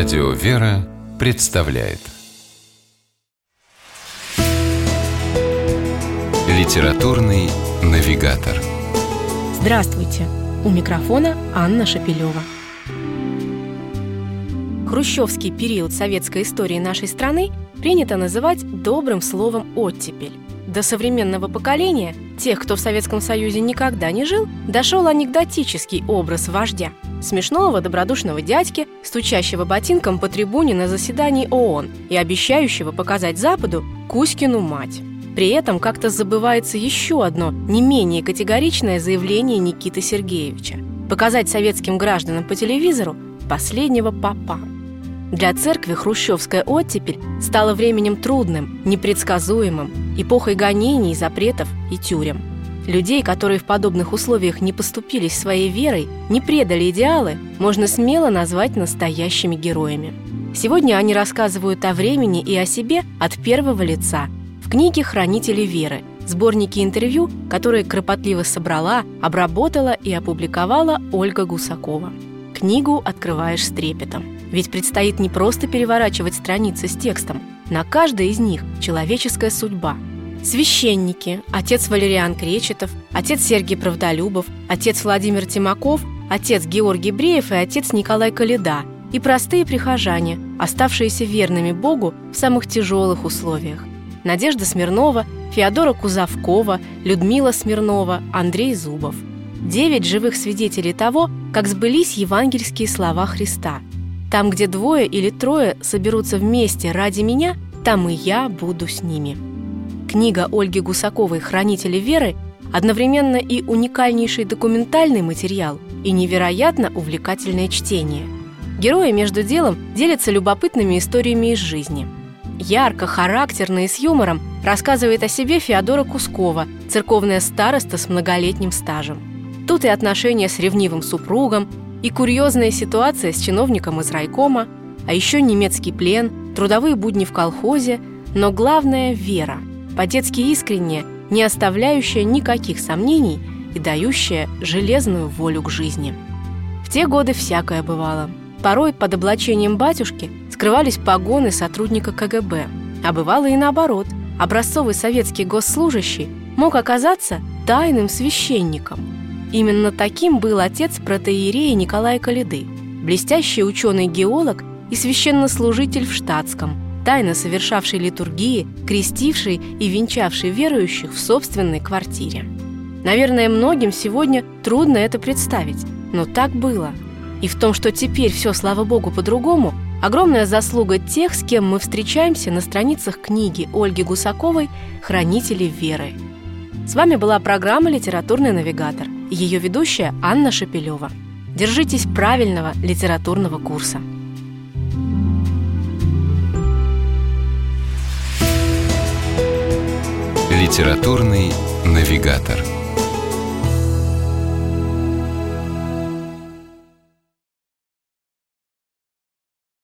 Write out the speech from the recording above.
Радио «Вера» представляет Литературный навигатор Здравствуйте! У микрофона Анна Шапилева. Хрущевский период советской истории нашей страны принято называть добрым словом «оттепель». До современного поколения, тех, кто в Советском Союзе никогда не жил, дошел анекдотический образ вождя. Смешного, добродушного дядьки, стучащего ботинком по трибуне на заседании ООН и обещающего показать Западу Кузькину мать. При этом как-то забывается еще одно, не менее категоричное заявление Никиты Сергеевича – показать советским гражданам по телевизору последнего папа. Для церкви хрущевская оттепель стала временем трудным, непредсказуемым, эпохой гонений, запретов и тюрем. Людей, которые в подобных условиях не поступились своей верой, не предали идеалы, можно смело назвать настоящими героями. Сегодня они рассказывают о времени и о себе от первого лица в книге «Хранители веры», сборнике интервью, которые кропотливо собрала, обработала и опубликовала Ольга Гусакова. Книгу открываешь с трепетом. Ведь предстоит не просто переворачивать страницы с текстом. На каждой из них человеческая судьба. Священники, отец Валериан Кречетов, отец Сергий Правдолюбов, отец Владимир Тимаков, отец Георгий Бреев и отец Николай Каледа и простые прихожане, оставшиеся верными Богу в самых тяжелых условиях. Надежда Смирнова, Феодора Кузовкова, Людмила Смирнова, Андрей Зубов – девять живых свидетелей того, как сбылись евангельские слова Христа. Там, где двое или трое соберутся вместе ради меня, там и я буду с ними. Книга Ольги Гусаковой «Хранители веры» одновременно и уникальнейший документальный материал, и невероятно увлекательное чтение. Герои между делом делятся любопытными историями из жизни. Ярко, характерно и с юмором рассказывает о себе Феодора Кускова, церковная староста с многолетним стажем. Тут и отношения с ревнивым супругом, и курьезная ситуация с чиновником из райкома, а еще немецкий плен, трудовые будни в колхозе, но главное – вера, по-детски искренняя, не оставляющая никаких сомнений и дающая железную волю к жизни. В те годы всякое бывало. Порой под облачением батюшки скрывались погоны сотрудника КГБ, а бывало и наоборот. Образцовый советский госслужащий мог оказаться тайным священником – Именно таким был отец протеерея Николая Калиды, блестящий ученый-геолог и священнослужитель в штатском, тайно совершавший литургии, крестивший и венчавший верующих в собственной квартире. Наверное, многим сегодня трудно это представить, но так было. И в том, что теперь все, слава богу, по-другому, огромная заслуга тех, с кем мы встречаемся на страницах книги Ольги Гусаковой «Хранители веры». С вами была программа «Литературный навигатор» и ее ведущая Анна Шапилева. Держитесь правильного литературного курса. Литературный навигатор.